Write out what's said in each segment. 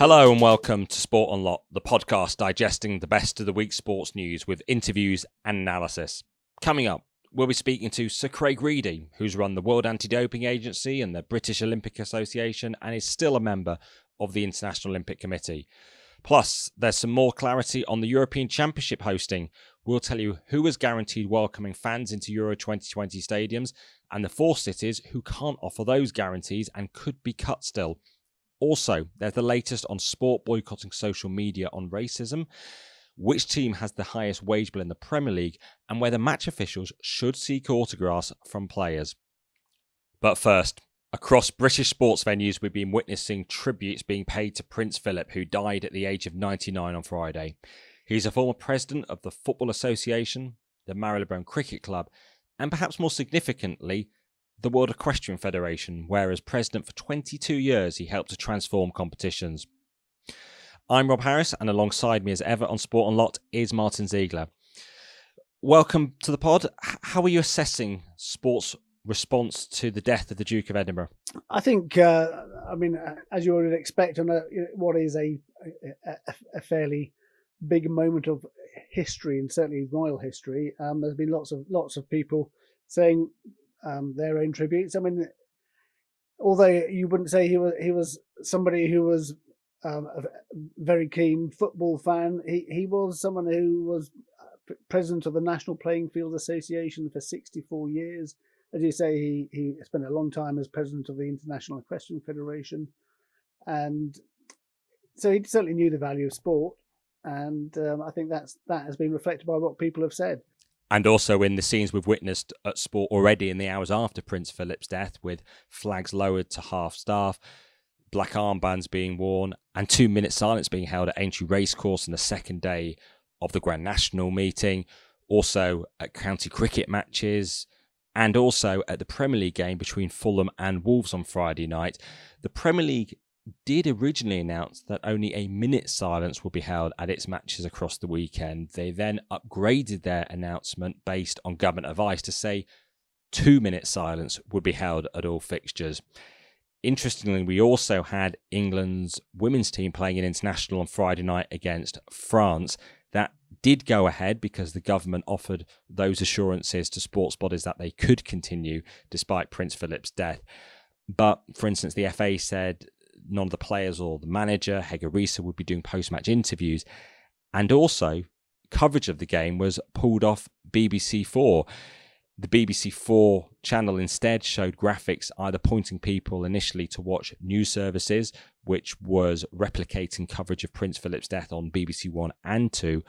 Hello and welcome to Sport on Lot, the podcast digesting the best of the week's sports news with interviews and analysis. Coming up, we'll be speaking to Sir Craig Reedie, who's run the World Anti Doping Agency and the British Olympic Association and is still a member of the International Olympic Committee. Plus, there's some more clarity on the European Championship hosting. We'll tell you who is guaranteed welcoming fans into Euro 2020 stadiums and the four cities who can't offer those guarantees and could be cut still. Also, there's the latest on sport boycotting social media on racism, which team has the highest wage bill in the Premier League, and whether match officials should seek autographs from players. But first, across British sports venues, we've been witnessing tributes being paid to Prince Philip, who died at the age of 99 on Friday. He's a former president of the Football Association, the Marylebone Cricket Club, and perhaps more significantly, the World Equestrian Federation, where as president for 22 years he helped to transform competitions. I'm Rob Harris, and alongside me as ever on Sport on Lot is Martin Ziegler. Welcome to the pod. How are you assessing sports response to the death of the Duke of Edinburgh? I think, uh, I mean, as you would expect on a, what is a, a, a fairly big moment of history and certainly royal history, um, there's been lots of lots of people saying um, their own tributes. I mean, although you wouldn't say he was he was somebody who was um, a very keen football fan, he he was someone who was uh, president of the National Playing Field Association for 64 years. As you say, he he spent a long time as president of the International Equestrian Federation, and so he certainly knew the value of sport. And um, I think that's that has been reflected by what people have said and also in the scenes we've witnessed at sport already in the hours after Prince Philip's death, with flags lowered to half staff, black armbands being worn, and two minute silence being held at Aintree Racecourse on the second day of the Grand National meeting, also at county cricket matches, and also at the Premier League game between Fulham and Wolves on Friday night. The Premier League did originally announce that only a minute silence will be held at its matches across the weekend. They then upgraded their announcement based on government advice to say two minute silence would be held at all fixtures. Interestingly, we also had England's women's team playing an international on Friday night against France. That did go ahead because the government offered those assurances to sports bodies that they could continue despite Prince Philip's death. But for instance, the FA said none of the players or the manager, Hege Riise, would be doing post match interviews. And also, coverage of the game was pulled off BBC 4. The BBC 4 channel instead showed graphics either pointing people initially to watch news services, which was replicating coverage of Prince Philip's death on BBC 1 and 2,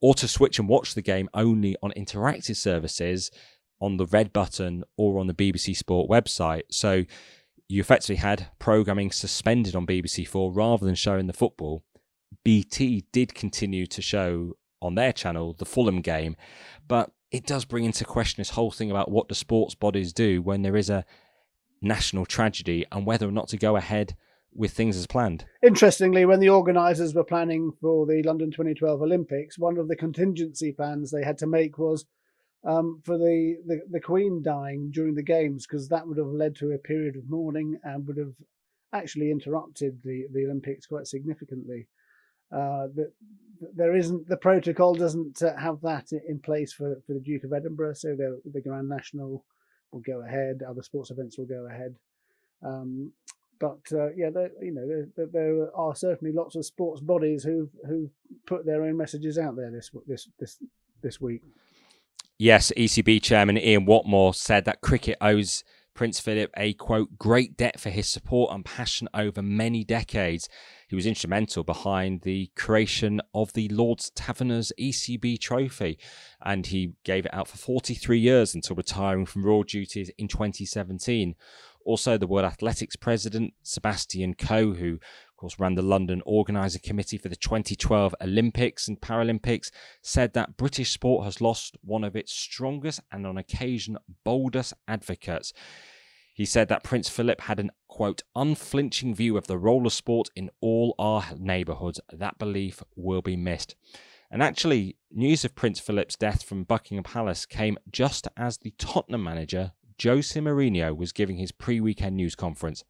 or to switch and watch the game only on interactive services on the red button or on the BBC Sport website. So you effectively had programming suspended on BBC4 rather than showing the football. BT did continue to show on their channel the Fulham game, but it does bring into question this whole thing about what the sports bodies do when there is a national tragedy and whether or not to go ahead with things as planned. Interestingly, when the organisers were planning for the London 2012 Olympics, one of the contingency plans they had to make was um, for the, the, the Queen dying during the games because that would have led to a period of mourning and would have actually interrupted the, the Olympics quite significantly. Uh, the, there isn't the protocol doesn't uh, have that in place for, for the Duke of Edinburgh, so the, the Grand National will go ahead, other sports events will go ahead. Um, but uh, yeah, there, you know, there, there, are certainly lots of sports bodies who who put their own messages out there this this this this week. Yes, ECB chairman Ian Watmore said that cricket owes Prince Philip a quote great debt for his support and passion over many decades. He was instrumental behind the creation of the Lord's Taverners ECB trophy and he gave it out for 43 years until retiring from royal duties in 2017. Also, the World Athletics president, Sebastian Coe, who course ran the London Organising Committee for the 2012 Olympics and Paralympics, said that British sport has lost one of its strongest and on occasion boldest advocates. He said that Prince Philip had an quote unflinching view of the role of sport in all our neighbourhoods. That belief will be missed. And actually, news of Prince Philip's death from Buckingham Palace came just as the Tottenham manager Jose Mourinho was giving his pre weekend news conference.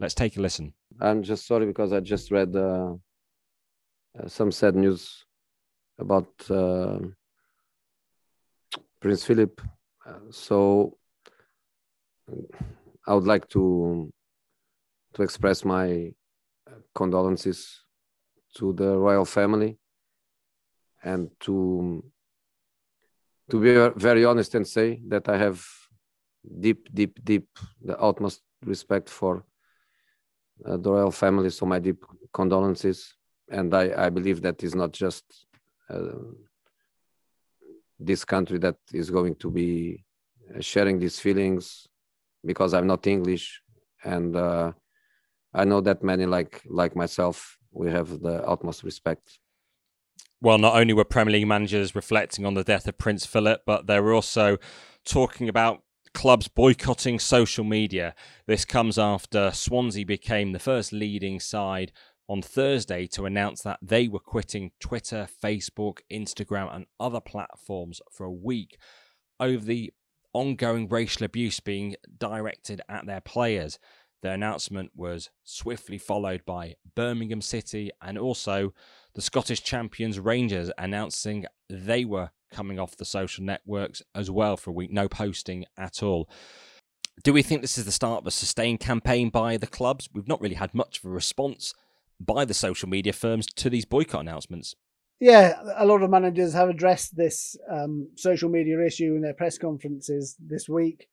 Let's take a listen. I'm just sorry because I just read uh, uh, some sad news about uh, Prince Philip. Uh, so I would like to to express my condolences to the royal family and to to be very honest and say that I have deep, deep, deep the utmost respect for uh, the royal family. So my deep condolences, and I I believe that is not just uh, this country that is going to be sharing these feelings because I'm not English and. Uh, I know that many like like myself, we have the utmost respect. Well, not only were Premier League managers reflecting on the death of Prince Philip, but they were also talking about clubs boycotting social media. This comes after Swansea became the first leading side on Thursday to announce that they were quitting Twitter, Facebook, Instagram, and other platforms for a week over the ongoing racial abuse being directed at their players. The announcement was swiftly followed by Birmingham City and also the Scottish champions Rangers announcing they were coming off the social networks as well for a week, no posting at all. Do we think this is the start of a sustained campaign by the clubs? We've not really had much of a response by the social media firms to these boycott announcements. Yeah, a lot of managers have addressed this um, social media issue in their press conferences this week.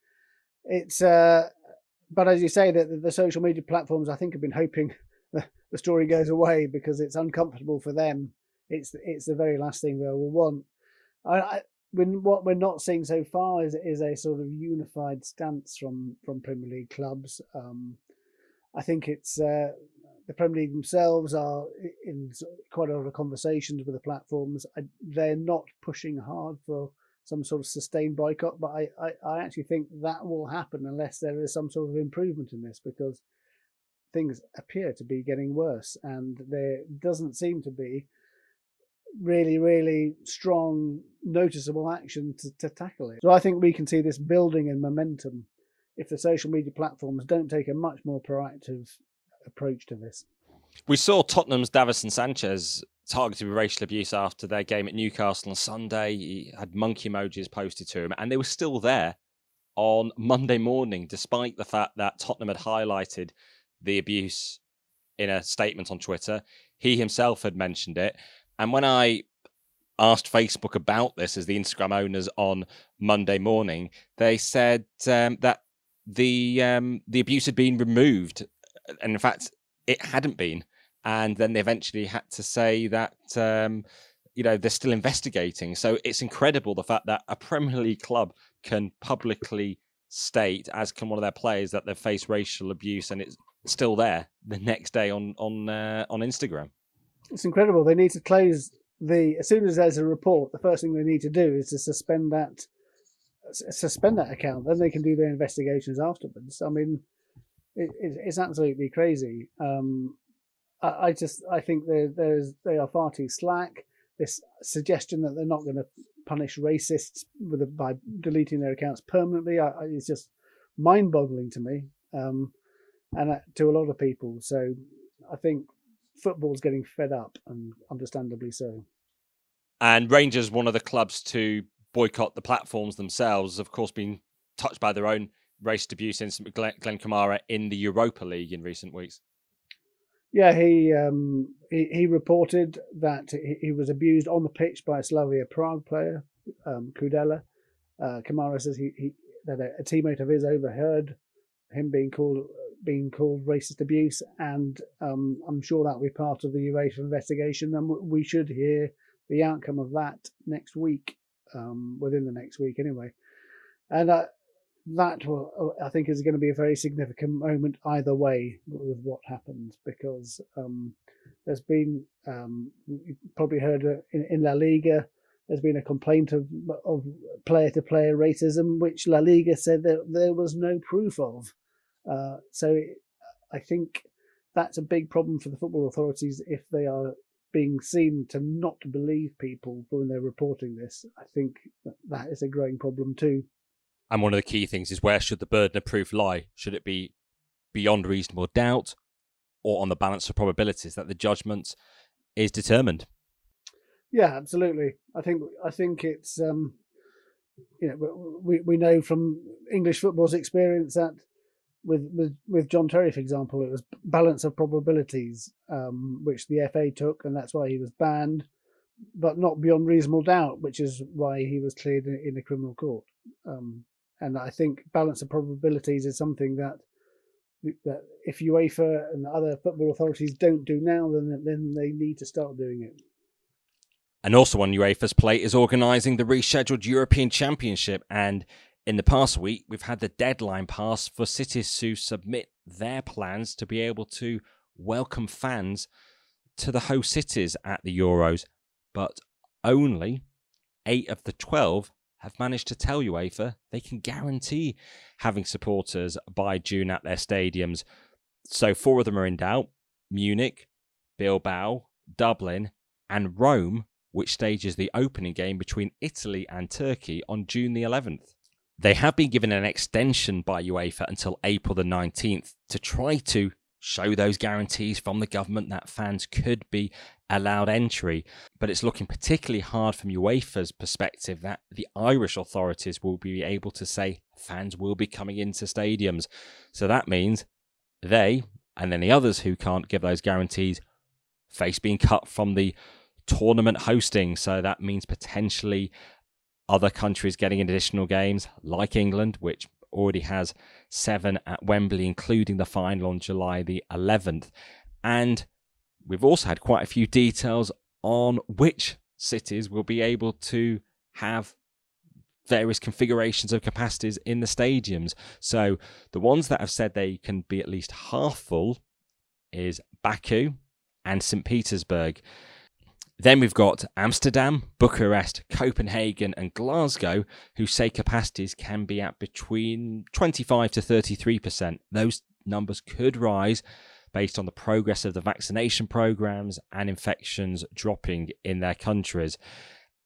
It's uh, but as you say, that the, social media platforms, I think, have been hoping the, the story goes away because it's uncomfortable for them. It's it's the very last thing they will want. I, I when what we're not seeing so far is is a sort of unified stance from from Premier League clubs. Um, I think it's uh, the Premier League themselves are in quite a lot of conversations with the platforms. I, they're not pushing hard for some sort of sustained boycott. But I, I, I actually think that will happen unless there is some sort of improvement in this because things appear to be getting worse and there doesn't seem to be really, really strong, noticeable action to, to tackle it. So I think we can see this building in momentum if the social media platforms don't take a much more proactive approach to this. We saw Tottenham's Davinson Sanchez targeted with racial abuse after their game at Newcastle on Sunday. He had monkey emojis posted to him, and they were still there on Monday morning, despite the fact that Tottenham had highlighted the abuse in a statement on Twitter. He himself had mentioned it. And when I asked Facebook about this as the Instagram owners on Monday morning, they said um, that the um, the abuse had been removed, and in fact, it hadn't been and then they eventually had to say that um, you know they're still investigating. So it's incredible the fact that a Premier League club can publicly state, as can one of their players, that they've faced racial abuse, and it's still there the next day on on uh, on Instagram. It's incredible. They need to close the as soon as there's a report. The first thing they need to do is to suspend that suspend that account. Then they can do their investigations afterwards. I mean, it, it, it's absolutely crazy. Um, I, just I think there's they are far too slack. This suggestion that they're not going to punish racists a, by deleting their accounts permanently I, I, is just mind-boggling to me, um, and uh, to a lot of people. So I think football's getting fed up, and understandably so. And Rangers, one of the clubs to boycott the platforms themselves, of course, been touched by their own race abuse incident with Glenn Kamara in the Europa League in recent weeks. Yeah, he um, he, he reported that he, he, was abused on the pitch by a Slavia Prague player, um, Kudela. Uh, Kamara says he, he that a, a, teammate of his overheard him being called being called racist abuse, and um, I'm sure that will be part of the UEFA investigation, and we should hear the outcome of that next week, um, within the next week anyway. And uh, that will, I think, is going to be a very significant moment either way with what happens because um, there's been, um, you've probably heard in, in, La Liga, there's been a complaint of of player to player racism, which La Liga said that there was no proof of. Uh, so I think that's a big problem for the football authorities if they are being seen to not believe people when they're reporting this. I think that, that is a growing problem too. And one of the key things is where should the burden of proof lie? Should it be beyond reasonable doubt or on the balance of probabilities that the judgment is determined. Yeah, absolutely. I think I think it's um, you know we we know from English football's experience that with with with John Terry, for example, it was balance of probabilities, um, which the FA took, and that's why he was banned, but not beyond reasonable doubt, which is why he was cleared in, in a criminal court. Um, and I think balance of probabilities is something that that if UEFA and other football authorities don't do now, then then they need to start doing it. And also on UEFA's plate is organising the rescheduled European Championship. And in the past week, we've had the deadline pass for cities to submit their plans to be able to welcome fans to the host cities at the Euros. But only eight of the 12 have managed to tell UEFA they can guarantee having supporters by June at their stadiums. So four of them are in doubt Munich, Bilbao, Dublin, and Rome, which stages the opening game between Italy and Turkey on June the 11th. They have been given an extension by UEFA until April the 19th to try to show those guarantees from the government that fans could be allowed entry. But it's looking particularly hard from UEFA's perspective that the Irish authorities will be able to say fans will be coming into stadiums. So that means they and then the others who can't give those guarantees face being cut from the tournament hosting. So that means potentially other countries getting additional games, like England, which already has seven at Wembley, including the final on July the 11th. And we've also had quite a few details on which cities will be able to have various configurations of capacities in the stadiums. So the ones that have said they can be at least half full is Baku and St. Petersburg. Then we've got Amsterdam, Bucharest, Copenhagen, and Glasgow, who say capacities can be at between 25 to 33%. Those numbers could rise based on the progress of the vaccination programs and infections dropping in their countries.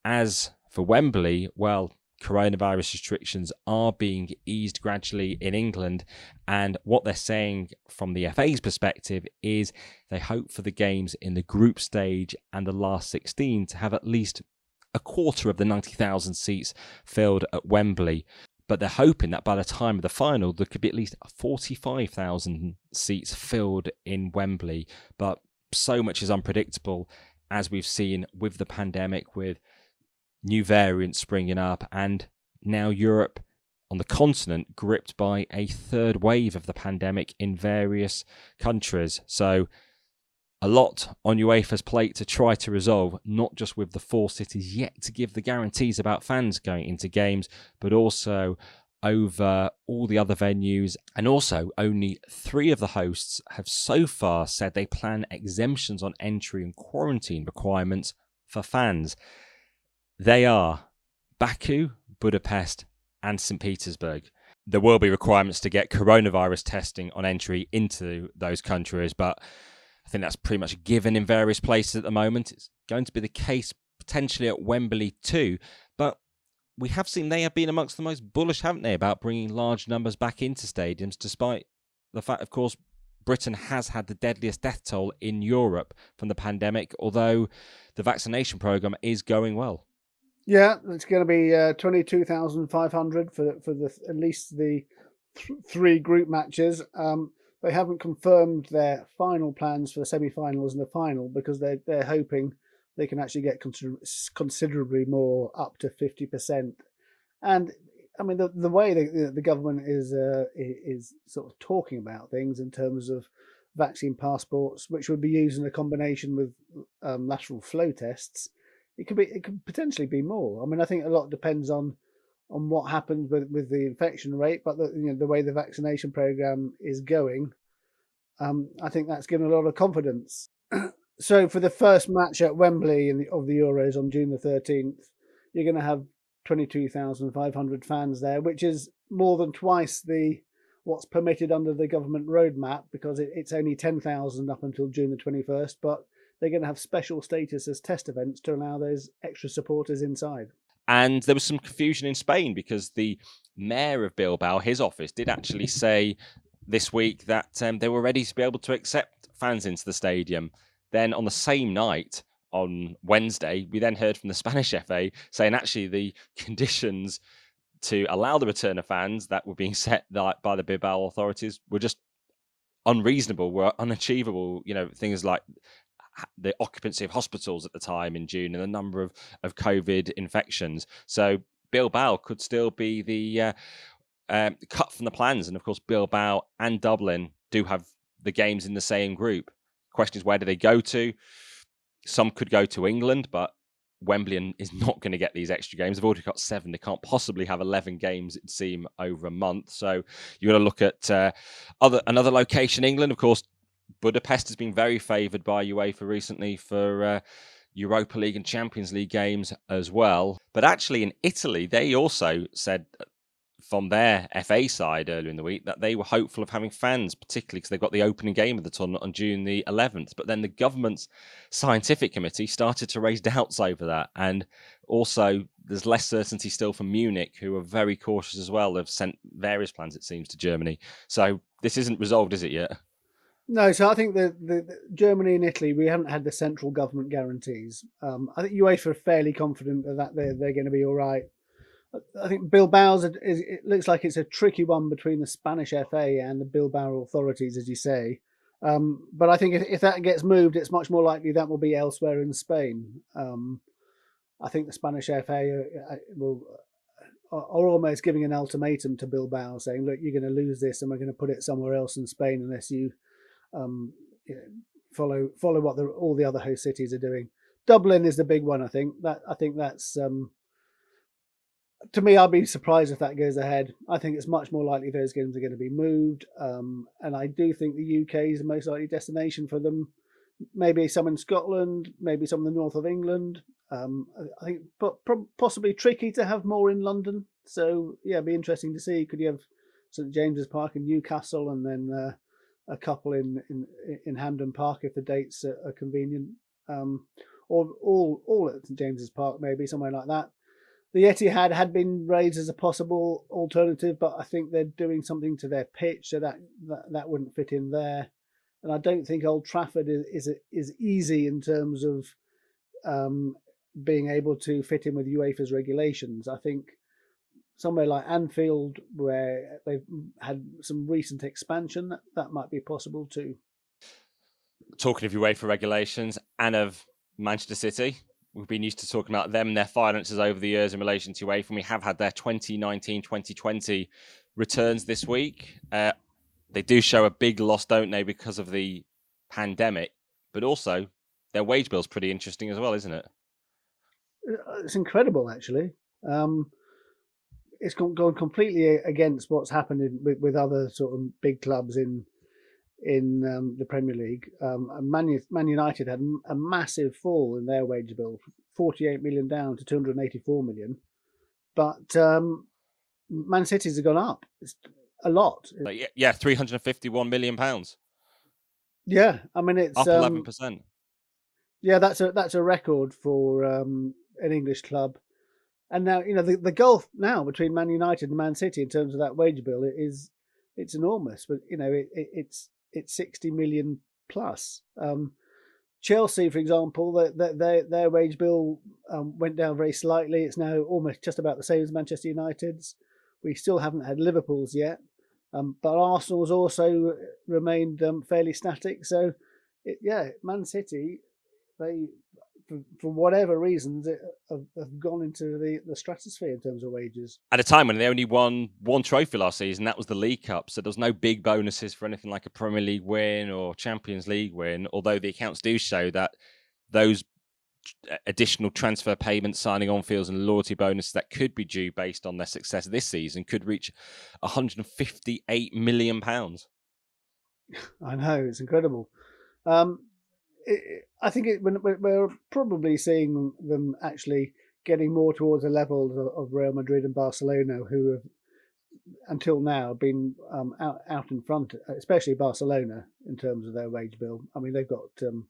As for Wembley, well, coronavirus restrictions are being eased gradually in England. And what they're saying from the FA's perspective is they hope for the games in the group stage and the last 16 to have at least a quarter of the 90,000 seats filled at Wembley. But they're hoping that by the time of the final, there could be at least 45,000 seats filled in Wembley. But so much is unpredictable, as we've seen with the pandemic, with new variants springing up, and now Europe on the continent gripped by a third wave of the pandemic in various countries. So, a lot on UEFA's plate to try to resolve, not just with the four cities yet to give the guarantees about fans going into games, but also over all the other venues. And also, only three of the hosts have so far said they plan exemptions on entry and quarantine requirements for fans. They are Baku, Budapest, and St. Petersburg. There will be requirements to get coronavirus testing on entry into those countries, but I think that's pretty much given in various places at the moment. It's going to be the case potentially at Wembley too, but we have seen they have been amongst the most bullish, haven't they, about bringing large numbers back into stadiums, despite the fact, of course, Britain has had the deadliest death toll in Europe from the pandemic, although the vaccination program is going well. Yeah, it's going to be uh, twenty two thousand five hundred for for the at least the th- three group matches. Um, they haven't confirmed their final plans for the semi-finals and the final because they they're hoping they can actually get consider- considerably more, up to fifty percent. And I mean, the the way the the government is uh, is sort of talking about things in terms of vaccine passports, which would be used in a combination with um, lateral flow tests it could be it could potentially be more. I mean, I think a lot depends on on what happens with with the infection rate, but the you know the way the vaccination program is going, um, I think that's given a lot of confidence. so for the first match at Wembley the, of the Euros on June the thirteenth, you're going to have twenty two thousand five hundred fans there, which is more than twice the what's permitted under the government roadmap because it, it's only ten thousand up until June the twenty first, but they're going to have special status as test events to allow those extra supporters inside. And there was some confusion in Spain because the mayor of Bilbao, his office, did actually say this week that um, they were ready to be able to accept fans into the stadium. Then on the same night, on Wednesday, we then heard from the Spanish FA saying actually the conditions to allow the return of fans that were being set by the Bilbao authorities were just unreasonable, were unachievable. You know, things like the occupancy of hospitals at the time in June and the number of, of COVID infections. So Bilbao could still be the uh, um, cut from the plans. And of course, Bilbao and Dublin do have the games in the same group. Question is, where do they go to? Some could go to England, but Wembley is not going to get these extra games. They've already got seven. They can't possibly have eleven games. It seem over a month. So you got to look at uh, other another location. England, of course, Budapest has been very favoured by UEFA recently for. Uh, Europa League and Champions League games as well. But actually, in Italy, they also said from their FA side earlier in the week that they were hopeful of having fans, particularly because they've got the opening game of the tournament on June the 11th. But then the government's scientific committee started to raise doubts over that. And also, there's less certainty still from Munich, who are very cautious as well. They've sent various plans, it seems, to Germany. So this isn't resolved, is it yet? No, so I think the, the, the, Germany and Italy, we haven't had the central government guarantees. Um, I think UEFA are fairly confident that they're, they're going to be all right. I think Bilbao's is, it looks like it's a tricky one between the Spanish FA and the Bilbao authorities, as you say. Um, but I think if, if, that gets moved, it's much more likely that will be elsewhere in Spain. Um, I think the Spanish FA uh, uh, will uh, are almost giving an ultimatum to Bilbao, saying, "Look, you're going to lose this, and we're going to put it somewhere else in Spain unless you, um, you know, follow follow what the, all the other host cities are doing." Dublin is the big one. I think that I think that's um, to me, I'd be surprised if that goes ahead. I think it's much more likely those games are going to be moved, um, and I do think the UK is the most likely destination for them. Maybe some in Scotland, maybe some in the north of England. Um, I think but possibly tricky to have more in London. So yeah, it'd be interesting to see. Could you have St James's Park in Newcastle, and then uh, a couple in, in in Hampden Park if the dates are, are convenient, um, or all all at St James's Park, maybe somewhere like that the Etihad had had been raised as a possible alternative, but I think they're doing something to their pitch, so that that, that wouldn't fit in there. And I don't think Old Trafford is is, is easy in terms of um, being able to fit in with UEFA's regulations. I think somewhere like Anfield, where they've had some recent expansion, that, that might be possible too. Talking of UEFA regulations and of Manchester City, we've been used to talking about them and their finances over the years in relation to UEFA, and we have had their 2019 2020 returns this week. Uh, they do show a big loss, don't they, because of the pandemic, but also their wage bill is pretty interesting as well, isn't it? Uh, it's incredible, actually. Um, it's gone, completely against what's happened with, with other sort of big clubs in in um, the Premier League. Um, Man, Man, United had a massive fall in their wage bill, 48 million down to 284 million. But um, Man City's have gone up. It's a lot. yeah, 351 million pounds. Yeah, I mean it's up 11 um, percent. Yeah, that's a that's a record for um, an English club. And now you know the, the gulf now between Man United and Man City in terms of that wage bill is it's enormous. But you know it, it, it's it's 60 million plus. Um, Chelsea, for example, their their, their wage bill um, went down very slightly. It's now almost just about the same as Manchester United's. We still haven't had Liverpool's yet, um, but Arsenal's also remained um, fairly static. So, it, yeah, Man City, they for, for whatever reasons, it, have, have, gone into the, the stratosphere in terms of wages. At a time when they only won one trophy last season, that was the League Cup. So there's no big bonuses for anything like a Premier League win or Champions League win. Although the accounts do show that those additional transfer payments, signing on fields, and loyalty bonuses that could be due based on their success this season could reach 158 million pounds. I know it's incredible. Um, I think it, we're probably seeing them actually getting more towards the level of, Real Madrid and Barcelona, who have until now been um, out out in front, especially Barcelona in terms of their wage bill. I mean, they've got um,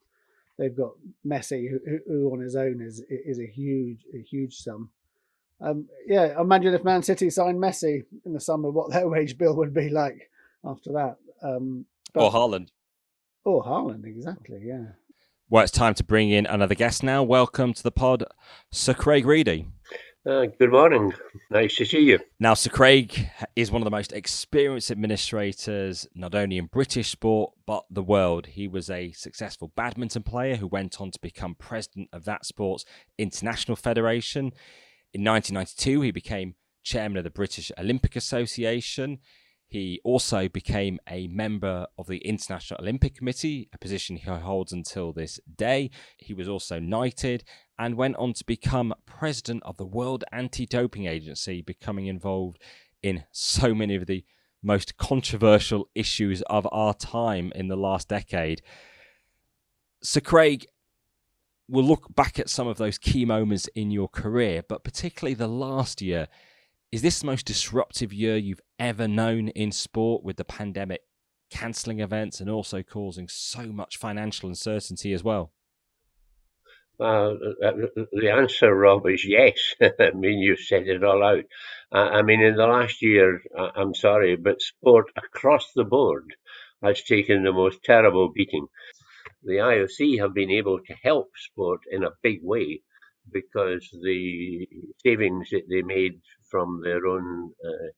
they've got Messi, who, who, on his own is is a huge a huge sum. Um, yeah, imagine if Man City signed Messi in the summer, what their wage bill would be like after that. Um, but, or Haaland. Or Haaland, exactly, yeah. Well, it's time to bring in another guest now. Welcome to the pod, Sir Craig Reedie. Uh, good morning. Nice to see you. Now, Sir Craig is one of the most experienced administrators, not only in British sport, but the world. He was a successful badminton player who went on to become president of that sport's international federation. In 1992, he became chairman of the British Olympic Association. He also became a member of the International Olympic Committee, a position he holds until this day. He was also knighted and went on to become president of the World Anti Doping Agency, becoming involved in so many of the most controversial issues of our time in the last decade. So, Craig, we'll look back at some of those key moments in your career, but particularly the last year is this the most disruptive year you've ever known in sport with the pandemic cancelling events and also causing so much financial uncertainty as well? Uh, the answer, Rob, is yes. I mean, you've said it all out. Uh, I mean, in the last year, I'm sorry, but sport across the board has taken the most terrible beating. The IOC have been able to help sport in a big way because the savings that they made from their own uh,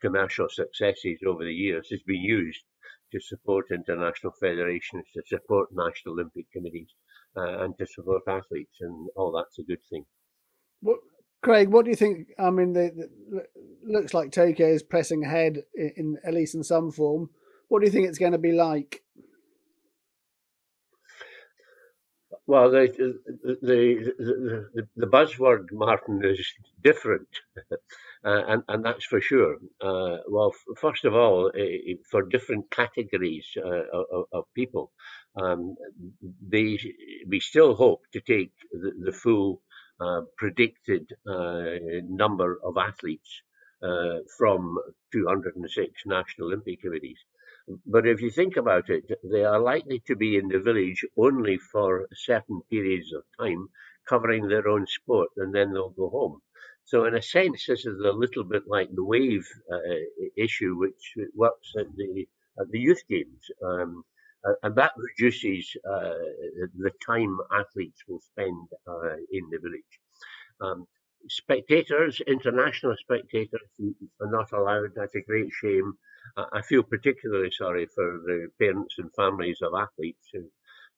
commercial successes over the years has been used to support international federations, to support national Olympic committees, uh, and to support athletes, and all that's a good thing. What, Craig, what do you think? I mean, the, the, looks like Tokyo is pressing ahead in, in at least in some form. What do you think it's going to be like? Well, the the, the the, the buzzword, Martin, is different, uh, and and that's for sure. Uh, well, first of all, uh, for different categories uh, of, of, people, um, they we still hope to take the, the full uh, predicted uh, number of athletes from 206 national Olympic committees. But if you think about it, they are likely to be in the village only for certain periods of time, covering their own sport, and then they'll go home. So, in a sense, this is a little bit like the wave uh, issue, which works at the at the youth games, um, and that reduces uh, the time athletes will spend uh, in the village. Um, spectators, international spectators, are not allowed. That's a great shame. I feel particularly sorry for the parents and families of athletes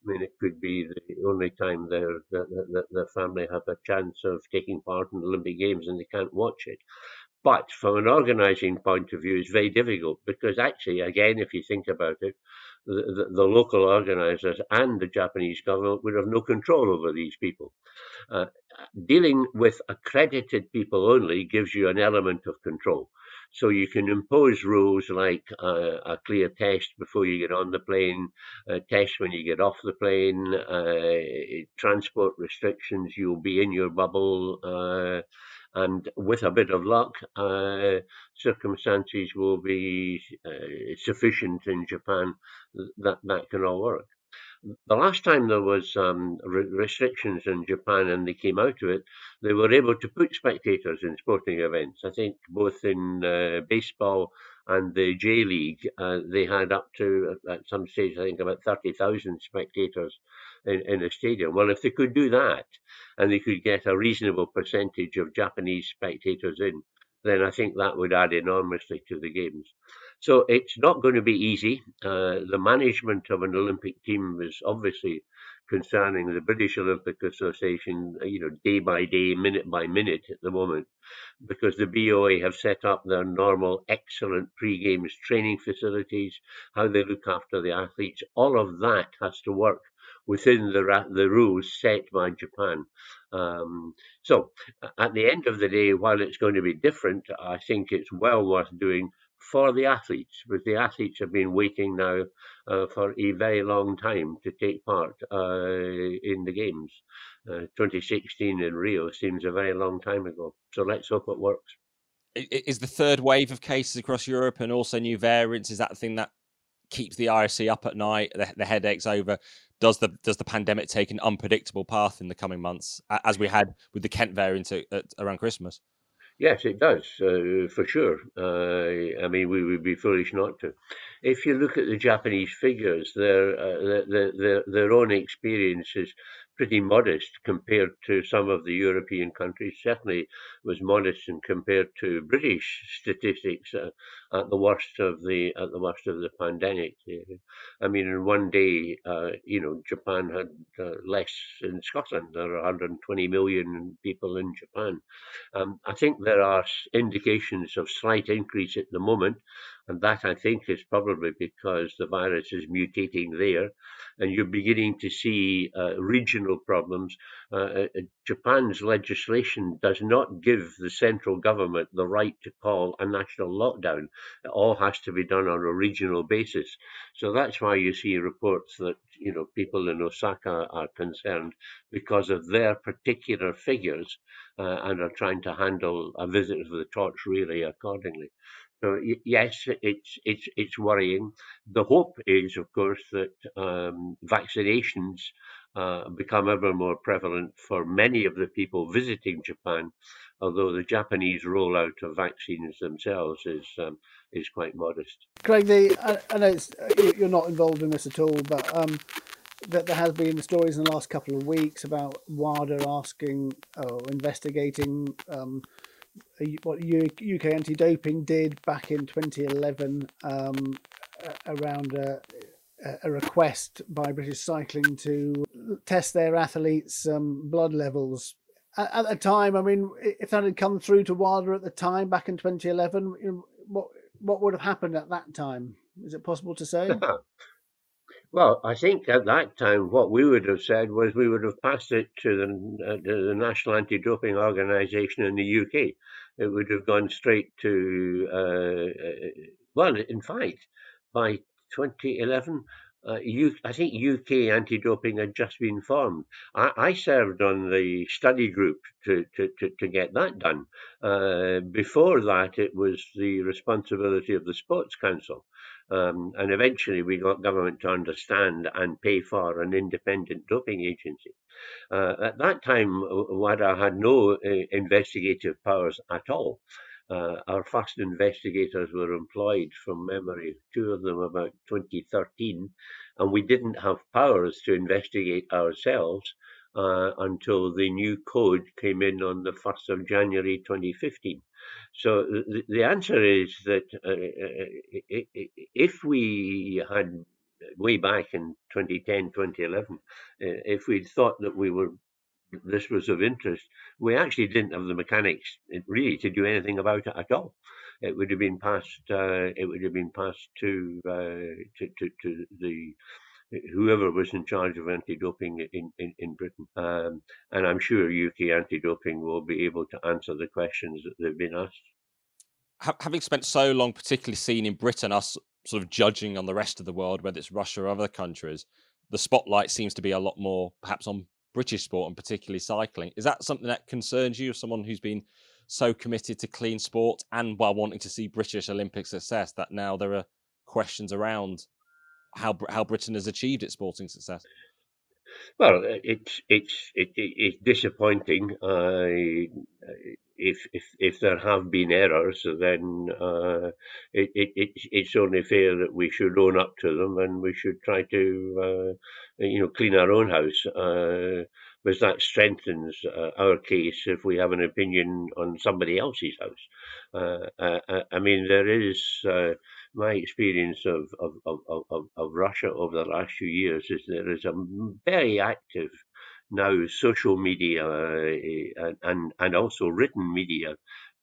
I mean, it could be the only time their, their, their family have a chance of taking part in the Olympic Games and they can't watch it. But from an organising point of view, it's very difficult because actually, again, if you think about it, the, the, local organisers and the Japanese government would have no control over these people. Uh, dealing with accredited people only gives you an element of control. So you can impose rules like uh, a clear test before you get on the plane, a test when you get off the plane, uh, transport restrictions, you'll be in your bubble. And with a bit of luck, uh, circumstances will be uh, sufficient in Japan that that can all work the last time there was um, re- restrictions in Japan and they came out of it, they were able to put spectators in sporting events. I think both in uh, baseball and the J League, uh, they had up to at some stage I think about thirty thousand spectators in, in a stadium. Well, if they could do that, and they could get a reasonable percentage of Japanese spectators in, then I think that would add enormously to the games. So it's not going to be easy. Uh, the management of an Olympic team is obviously concerning the British Olympic Association, you know, day by day, minute by minute at the moment, because the BOA have set up their normal, excellent pre-games training facilities, how they look after the athletes. All of that has to work within the the rules set by Japan. Um, so, at the end of the day, while it's going to be different, I think it's well worth doing for the athletes, because the athletes have been waiting now uh, for a very long time to take part uh, in the games. Uh, 2016 in Rio seems a very long time ago. So let's hope it works. Is the third wave of cases across Europe and also new variants? Is that the thing that keeps the IOC up at night? The, the headaches over? Does the does the pandemic take an unpredictable path in the coming months, as we had with the Kent variant at, at, around Christmas? Yes, it does, uh, for sure. Uh, I mean, we would be foolish not to. If you look at the Japanese figures, their, uh, their, their, their own experience is pretty modest compared to some of the European countries. Certainly was modest and compared to British statistics uh, at the worst of the at the worst of the pandemic. I mean, in one day, uh, you know, Japan had uh, less in Scotland. There are 120 million people in Japan. Um, I think there are indications of slight increase at the moment. And that, I think, is probably because the virus is mutating there. And you're beginning to see uh, regional problems. Uh, uh, Japan's legislation does not give the central government the right to call a national lockdown. It all has to be done on a regional basis. So that's why you see reports that you know people in Osaka are concerned because of their particular figures uh, and are trying to handle a visit of the torch really accordingly. So yes, it's it's it's worrying. The hope is, of course, that um, vaccinations uh, become ever more prevalent for many of the people visiting Japan, although the Japanese rollout of vaccines themselves is um, is quite modest. Craig, the, I, I know you're not involved in this at all, but um, that there has been stories in the last couple of weeks about WADA asking or investigating um, what UK anti-doping did back in 2011 um, around a, a, request by British Cycling to test their athletes' um, blood levels. At, the time, I mean, if that had come through to WADA at the time back in 2011, you know, what what would have happened at that time? Is it possible to say? Well, I think at that time, what we would have said was we would have passed it to the, uh, the National Anti Doping Organisation in the UK. It would have gone straight to, uh, uh, well, in fact, by 2011, uh, think UK anti-doping had just been formed. I, I served on the study group to, to, to, to get that done. Uh, before that, it was the responsibility of the Sports Council. Um, and eventually we got government to understand and pay for an independent doping agency. Uh, at that time, WADA had no uh, investigative powers at all. Uh, our first investigators were employed from memory, two of them about 2013, and we didn't have powers to investigate ourselves uh, until the new code came in on the 1st of January 2015. So the, the answer is that uh, uh if we had way back in 2010, 2011, uh, if we'd thought that we were this was of interest, we actually didn't have the mechanics really to do anything about it at all. It would have been passed. Uh, it would have been passed to, uh, to, to to the whoever was in charge of anti-doping in, in, in Britain. Um, and I'm sure UK anti-doping will be able to answer the questions that they've been asked. Having spent so long, particularly seen in Britain, us sort of judging on the rest of the world, whether it's Russia or other countries, the spotlight seems to be a lot more perhaps on British sport and particularly cycling. Is that something that concerns you, as someone who's been so committed to clean sport and while wanting to see British Olympic success, that now there are questions around how how Britain has achieved its sporting success? Well, it's it's it, it's disappointing. Uh, if if if there have been errors, then uh, it, it it's only fair that we should own up to them and we should try to uh, you know clean our own house. Uh, because that strengthens uh, our case if we have an opinion on somebody else's house. Uh, uh, I mean, there is my experience of, of, of, of, of Russia over the last few years is there is a very active now social media uh, and and also written media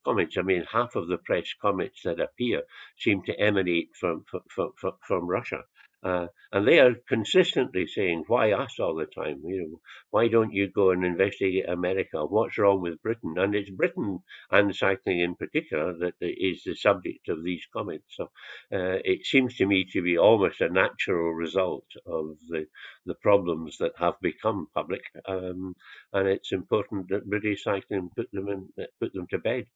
comments. I mean, half of the press comments that appear seem to emanate from from from, from Russia. Uh, and they are consistently saying, "Why us all the time? You know, why don't you go and investigate America? What's wrong with Britain?" And it's Britain and cycling in particular that is the subject of these comments. So uh, it seems to me to be almost a natural result of the the problems that have become public, um, and it's important that British cycling put them in, put them to bed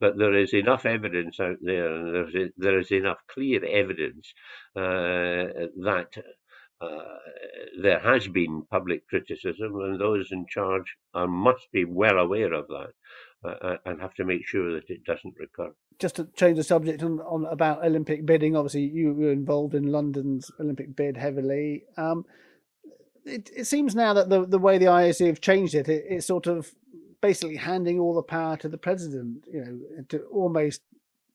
but there is enough evidence out there, and there's, there is enough clear evidence uh, that uh, there has been public criticism, and those in charge are, must be well aware of that uh, uh, and have to make sure that it doesn't recur. Just to change the subject on, on about Olympic bidding, obviously you were involved in London's Olympic bid heavily. Um, it, it seems now that the the way the IOC have changed it, it, it's sort of basically handing all the power to the president. You know, to almost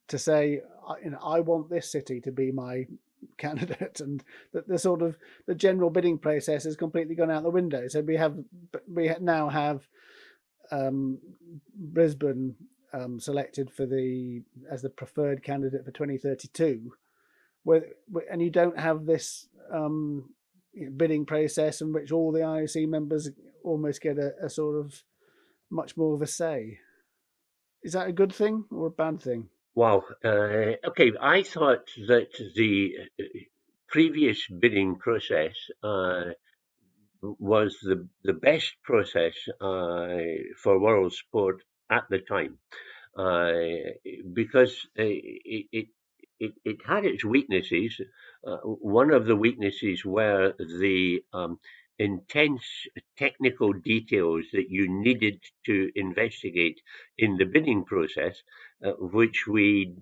to say, you know, I want this city to be my candidate and that the sort of the general bidding process has completely gone out the window so we have we now have um, brisbane um, selected for the as the preferred candidate for 2032 where and you don't have this um, bidding process in which all the ioc members almost get a, a sort of much more of a say is that a good thing or a bad thing Wow. Uh, okay, I thought that the uh, previous bidding process uh, was the the best process uh, for world sport at the time, uh, because uh, it, it it, it had its weaknesses. one of the weaknesses were the um, intense technical details that you needed to investigate in the bidding process, uh, which we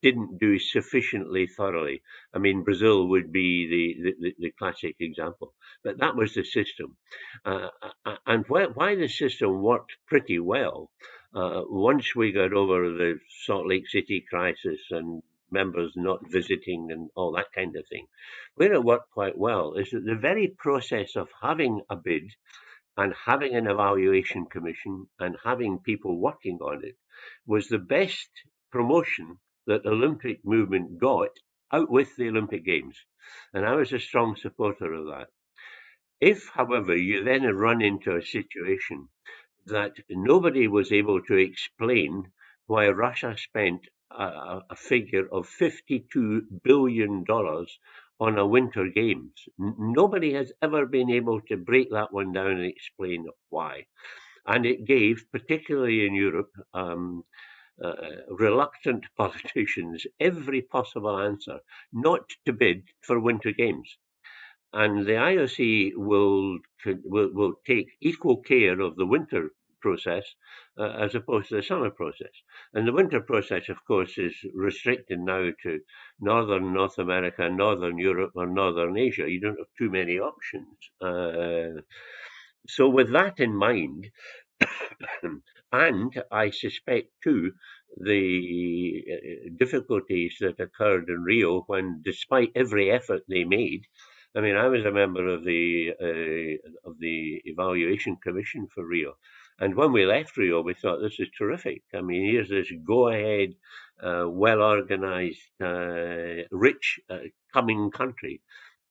didn't do sufficiently thoroughly. I mean, Brazil would be the, the, the classic example, but that was the system. Uh, uh and why, the system worked pretty well, uh, once we got over the Salt Lake City crisis and members not visiting and all that kind of thing. Where it worked quite well is that the very process of having a bid and having an evaluation commission and having people working on it was the best promotion that the Olympic movement got out with the Olympic Games. And I was a strong supporter of that. If, however, you then run into a situation that nobody was able to explain why Russia spent a, figure of $52 billion on a winter games. Nobody has ever been able to break that one down and explain why. And it gave, particularly in Europe, um, uh, reluctant politicians every possible answer not to bid for winter games. And the IOC will, will, will take equal care of the winter process uh, as opposed to the summer process. And the winter process, of course, is restricted now to northern North America, northern Europe, or northern Asia. You don't have too many options. Uh, so, with that in mind, and I suspect too the uh, difficulties that occurred in Rio when, despite every effort they made, I mean, I was a member of the uh, of the evaluation commission for Rio, and when we left Rio, we thought this is terrific. I mean, here's this go-ahead, uh, well-organized, uh, rich, uh, coming country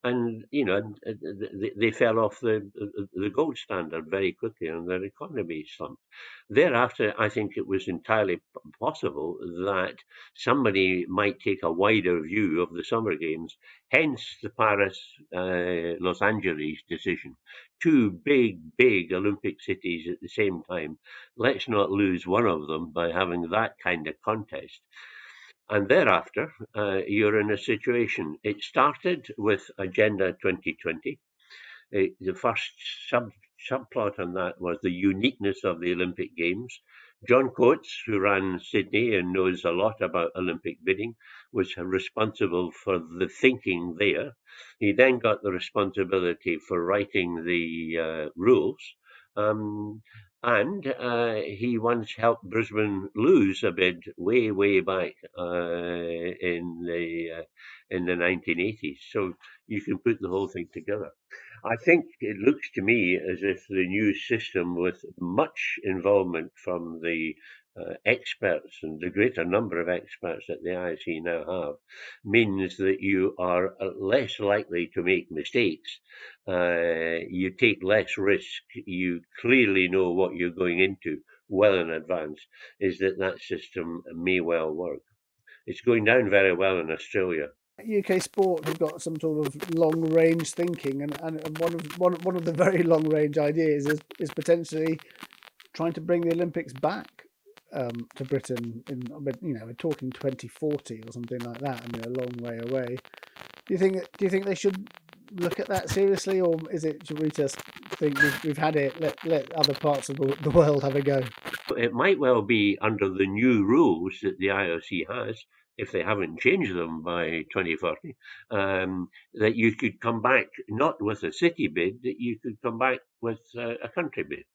and you know they, fell off the the gold standard very quickly, and their economy slumped. Thereafter, I think it was entirely possible that somebody might take a wider view of the Summer Games. Hence, the Paris uh, Los Angeles decision. Two big, big Olympic cities at the same time. Let's not lose one of them by having that kind of contest. And thereafter, uh, you're in a situation. It started with Agenda 2020. It, the first sub, subplot on that was the uniqueness of the Olympic Games. John Coates, who ran Sydney and knows a lot about Olympic bidding, was responsible for the thinking there. He then got the responsibility for writing the uh, rules. Um, and uh, he once helped Brisbane lose a bid way, way back uh, in the uh, in the 1980s. So you can put the whole thing together. I think it looks to me as if the new system, with much involvement from the uh, experts and the greater number of experts that the IOC now have means that you are less likely to make mistakes. Uh, you take less risk. You clearly know what you're going into well in advance. Is that that system may well work? It's going down very well in Australia. UK sport have got some sort of long range thinking, and, and one of one, one of the very long range ideas is, is potentially trying to bring the Olympics back um, to Britain in you know we're talking 2040 or something like that. I mean a long way away. Do you think do you think they should look at that seriously, or is it should we just think we've, we've had it? Let let other parts of the, world have a go. It might well be under the new rules that the IOC has, if they haven't changed them by 2040, um, that you could come back not with a city bid, that you could come back with uh, a country bid.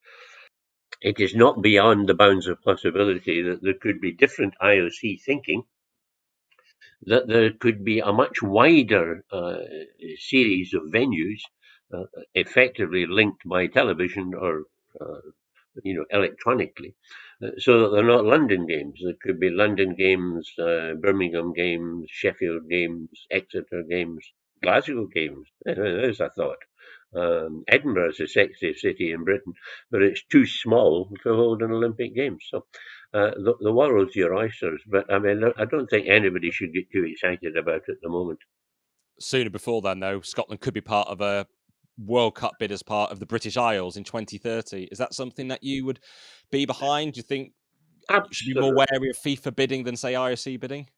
It is not beyond the bounds of possibility that there could be different IOC thinking that there could be a much wider uh, series of venues uh, effectively linked by television or uh, you know electronically uh, so that they're not london games. There could be london games uh, birmingham games sheffield games exeter games glasgow games. There's a thought um, Edinburgh is a sexy city in Britain, but it's too small to hold an Olympic Games. So uh, the, the world's your oysters. But I mean, I don't think anybody should get too excited about it at the moment. Sooner before then, though, Scotland could be part of a World Cup bid as part of the British Isles in 2030. Is that something that you would be behind? Do you think Absolutely. should be more wary of FIFA bidding than say IOC bidding?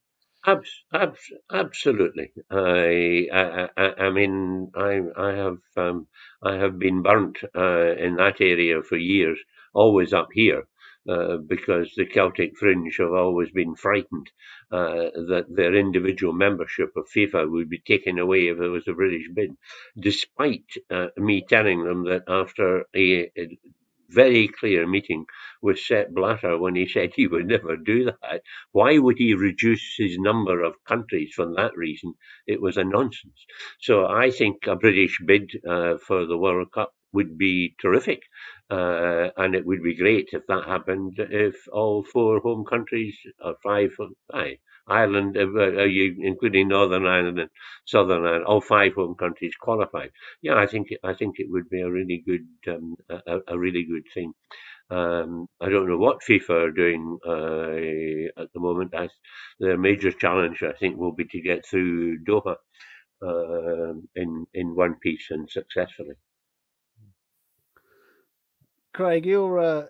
Abs- abs- absolutely. I, I, I, I mean, I, I have, um, I have been burnt uh, in that area for years. Always up here, uh, because the Celtic fringe have always been frightened uh, that their individual membership of FIFA would be taken away if there was a British bid, despite uh, me telling them that after a, a very clear meeting with Sepp Blatter when he said he would never do that. Why would he reduce his number of countries for that reason? It was a nonsense. So I think a British bid uh, for the World Cup would be terrific. Uh, and it would be great if that happened if all four home countries, or five, aye, Ireland, uh, are you including Northern Ireland and Southern Ireland, all five home countries qualified? Yeah, I think I think it would be a really good um, a, a, really good thing. Um, I don't know what FIFA are doing uh, at the moment. I, their major challenge, I think, will be to get through Doha uh, in in one piece and successfully. Craig, you're uh,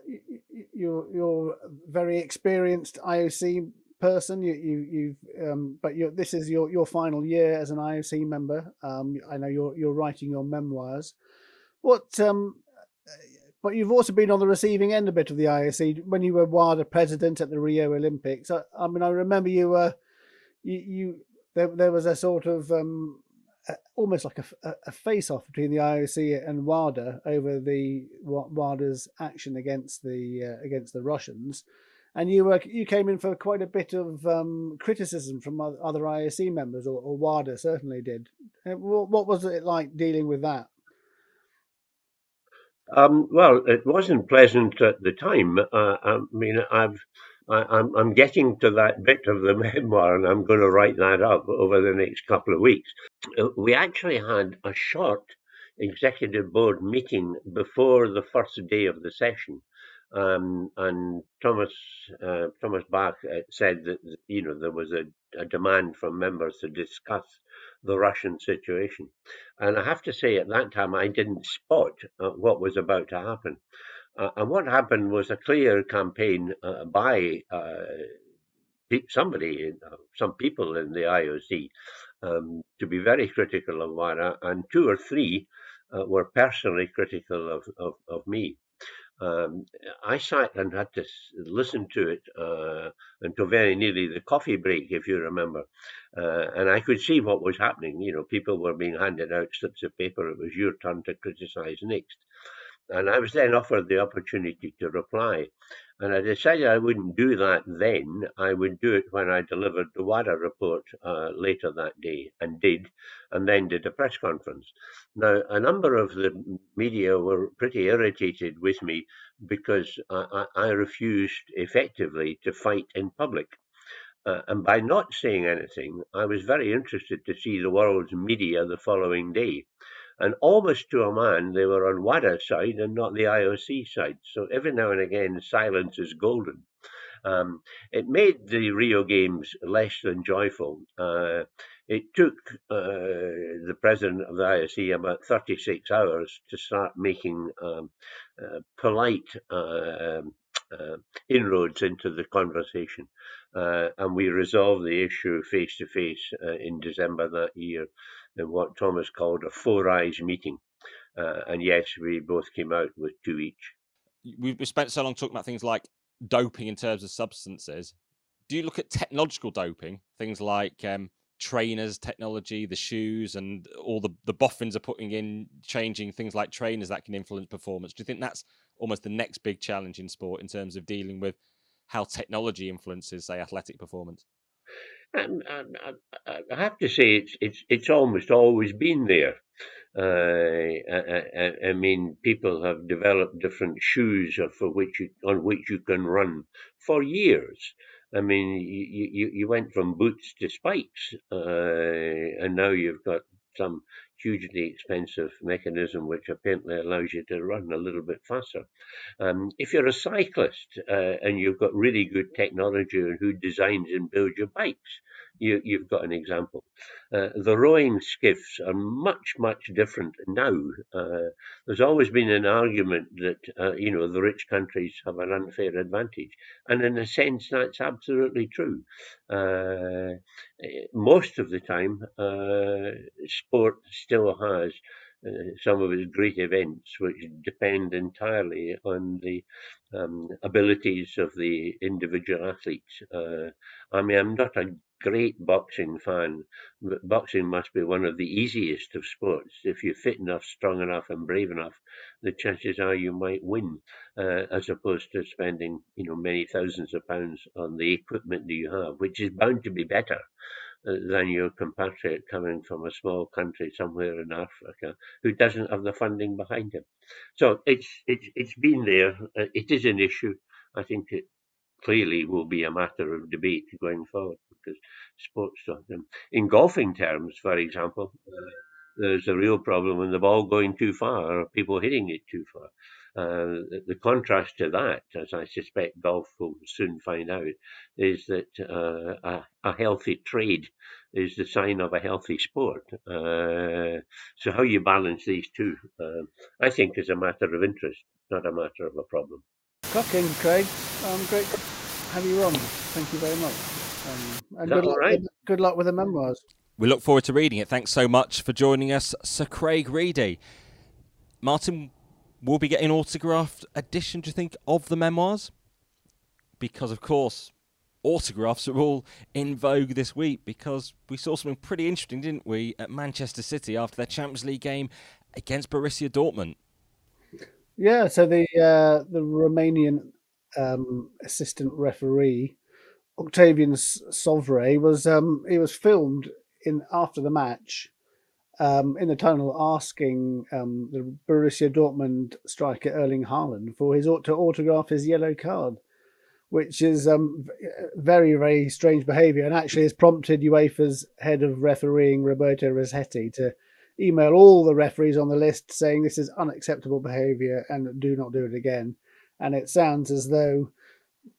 you're you're very experienced IOC person. You you you've um, but this is your your final year as an IOC member. Um, I know you're you're writing your memoirs. What um, but you've also been on the receiving end a bit of the IOC when you were WADA president at the Rio Olympics. I, I mean, I remember you were you, you there there was a sort of um, almost like a, a face off between the IOC and WADA over the WADA's action against the uh, against the Russians, and you were you came in for quite a bit of um, criticism from other IOC members, or, or WADA certainly did. Uh, what was it like dealing with that? Um, well, it wasn't pleasant at the time. Uh, I mean, I've I, am I'm getting to that bit of the memoir, and I'm going to write that up over the next couple of weeks. Uh, we actually had a short executive board meeting before the first day of the session. Um, and Thomas uh, Thomas Bach uh, said that you know there was a, a, demand from members to discuss the Russian situation, and I have to say at that time I didn't spot uh, what was about to happen. Uh, and what happened was a clear campaign uh, by uh, somebody, some people in the IOC, um, to be very critical of WADA, and two or three were personally critical of, of, of me. Um, I sat and had to listen to it uh, until very nearly the coffee break, if you remember. Uh, and I could see what was happening. You know, people were being handed out slips of paper. It was your turn to criticise next. And I was then offered the opportunity to reply. And I decided I wouldn't do that then. I would do it when I delivered the WADA report uh, later that day, and did, and then did a press conference. Now, a number of the media were pretty irritated with me because I, I refused effectively to fight in public. Uh, and by not saying anything, I was very interested to see the world's media the following day and almost to a man, they were on WADA's side and not the IOC side. So every now and again, silence is golden. Um, it made the Rio Games less than joyful. Uh, it took uh, the president of the IOC about 36 hours to start making um, uh, polite uh, uh, inroads into the conversation. Uh, and we resolved the issue face to face in December that year. In what Thomas called a four eyes meeting. Uh, and yes, we both came out with two each. We've spent so long talking about things like doping in terms of substances. Do you look at technological doping, things like um, trainers technology, the shoes, and all the the boffins are putting in, changing things like trainers that can influence performance? Do you think that's almost the next big challenge in sport in terms of dealing with how technology influences, say, athletic performance? Um, I, I, have to say, it's it's it's almost always been there. Uh, I, I, mean, people have developed different shoes for which you, on which you can run for years. I mean, you, you, you went from boots to spikes, uh, and now you've got some hugely expensive mechanism which apparently allows you to run a little bit faster. Um, if you're a cyclist uh, and you've got really good technology and who designs and builds your bikes, you, have got an example. Uh, the rowing skiffs are much, much different now. Uh, there's always been an argument that, uh, you know, the rich countries have an unfair advantage. And in a sense, that's absolutely true. Uh, most of the time, uh, sport still has uh, some of its great events, which depend entirely on the um, abilities of the individual athletes. Uh, I mean, I'm not a great boxing fan, but boxing must be one of the easiest of sports. If you're fit enough, strong enough, and brave enough, the chances are you might win, uh, as opposed to spending, you know, many thousands of pounds on the equipment that you have, which is bound to be better than your compatriot coming from a small country somewhere in Africa who doesn't have the funding behind him. So it's it's it's been there. Uh, it is an issue. I think it clearly will be a matter of debate going forward because sports. In golfing terms, for example, uh, there's a real problem when the ball going too far or people hitting it too far. Uh, the contrast to that, as I suspect golf will soon find out, is that uh, a, a, healthy trade is the sign of a healthy sport. Uh, so how you balance these two, uh, I think, is a matter of interest, not a matter of a problem. Cracking, Craig. Um, great have you on. Thank you very much. Um, and good luck, right? with, good luck with the memoirs. We look forward to reading it. Thanks so much for joining us, Sir Craig Reedie. Martin, will be getting an autographed edition, do you think, of the memoirs? Because, of course, autographs are all in vogue this week because we saw something pretty interesting, didn't we, at Manchester City after their Champions League game against Borussia Dortmund? Yeah, so the uh, the Romanian um, assistant referee Octavian Sovre was um, he was filmed in after the match um, in the tunnel asking um, the Borussia Dortmund striker Erling Haaland for his to autograph his yellow card, which is um, very very strange behaviour and actually has prompted UEFA's head of refereeing Roberto Rossetti to email all the referees on the list saying this is unacceptable behaviour and do not do it again. And it sounds as though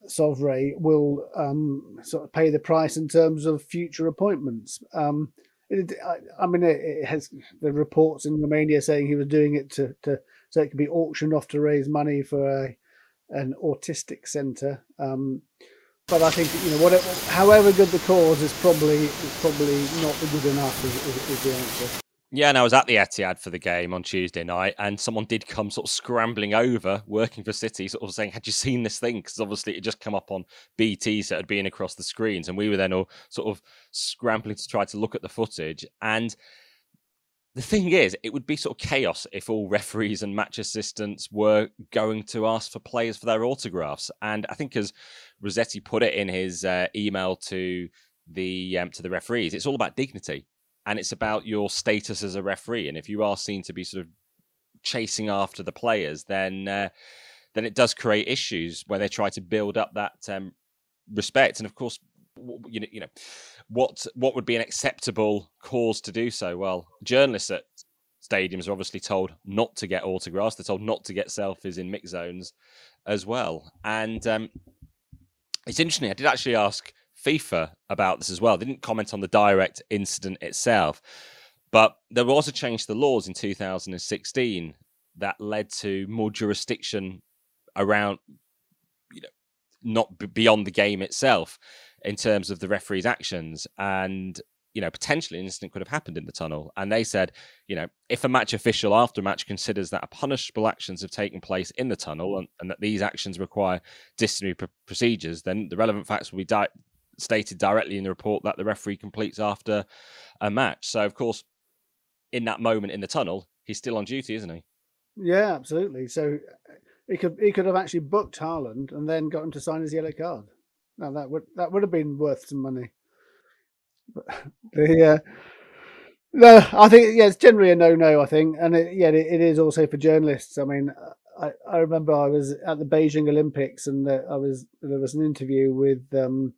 Sovre will um, sort of pay the price in terms of future appointments. Um, it, I, I, mean, it, it, has the reports in Romania saying he was doing it to, to so it could be auctioned off to raise money for a, an autistic centre. Um, but I think you know whatever, however good the cause is probably is probably not good enough is, is, is the answer. Yeah, and I was at the Etihad for the game on Tuesday night, and someone did come sort of scrambling over, working for City, sort of saying, "Had you seen this thing?" Because obviously it just come up on BT, so it had been across the screens, and we were then all sort of scrambling to try to look at the footage. And the thing is, it would be sort of chaos if all referees and match assistants were going to ask for players for their autographs. And I think, as Rossetti put it in his uh, email to the um, to the referees, it's all about dignity and it's about your status as a referee. And if you are seen to be sort of chasing after the players, then uh, then it does create issues where they try to build up that um, respect. And of course, you know, you know, what what would be an acceptable cause to do so? Well, journalists at stadiums are obviously told not to get autographs. They're told not to get selfies in mix zones as well. And um, it's interesting. I did actually ask FIFA about this as well. They didn't comment on the direct incident itself, but there was a change to the laws in 2016 that led to more jurisdiction around, you know, not beyond the game itself in terms of the referee's actions. And you know, potentially an incident could have happened in the tunnel. And they said, you know, if a match official after a match considers that a punishable actions have taken place in the tunnel and, and that these actions require disciplinary pr- procedures, then the relevant facts will be di- stated directly in the report that the referee completes after a match. So, of course, in that moment in the tunnel, he's still on duty, isn't he? Yeah, absolutely. So he could he could have actually booked Haaland and then got him to sign his yellow card. Now that would that would have been worth some money. But the uh, no, I think yeah, it's generally a no no. I think, and it, yeah, it, it is also for journalists. I mean, I, I remember I was at the Beijing Olympics and the, I was there was an interview with um,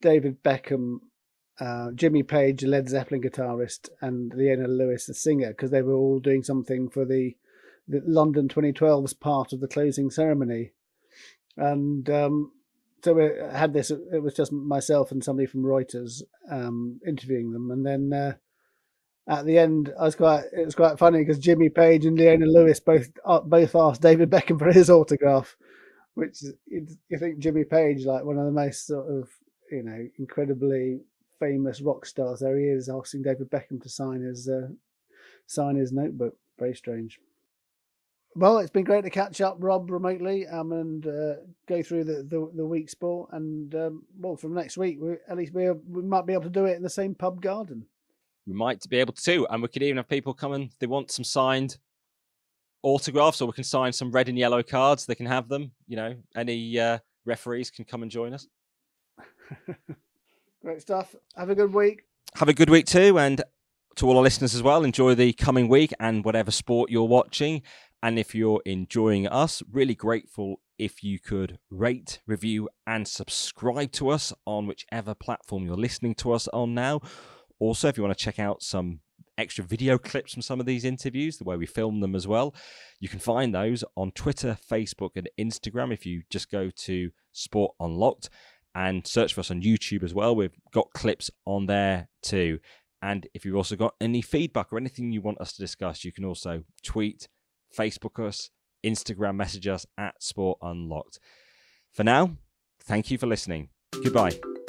David Beckham, uh, Jimmy Page, Led Zeppelin guitarist, and Leona Lewis, the singer, because they were all doing something for the the London 2012 as part of the closing ceremony, and um, so we had this. It was just myself and somebody from Reuters um, interviewing them, and then uh, at the end, I was quite. It was quite funny because Jimmy Page and Leona Lewis both uh, both asked David Beckham for his autograph, which is you think Jimmy Page like one of the most sort of you know incredibly famous rock stars. There he is asking David Beckham to sign his uh, sign his notebook. Very strange. Well, it's been great to catch up, Rob, remotely, um, and uh, go through the, the, the week sport. And um, well, from next week, we, at least we, we might be able to do it in the same pub garden. We might be able to, and we could even have people come and they want some signed autographs, or we can sign some red and yellow cards. They can have them. You know, any uh, referees can come and join us. great stuff. Have a good week. Have a good week too, and to all our listeners as well. Enjoy the coming week and whatever sport you're watching. And if you're enjoying us, really grateful if you could rate, review, and subscribe to us on whichever platform you're listening to us on now. Also, if you want to check out some extra video clips from some of these interviews, the way we film them as well, you can find those on Twitter, Facebook, and Instagram. If you just go to Sport Unlocked and search for us on YouTube as well, we've got clips on there too. And if you've also got any feedback or anything you want us to discuss, you can also tweet Facebook us, Instagram message us at Sport Unlocked. For now, thank you for listening. Goodbye.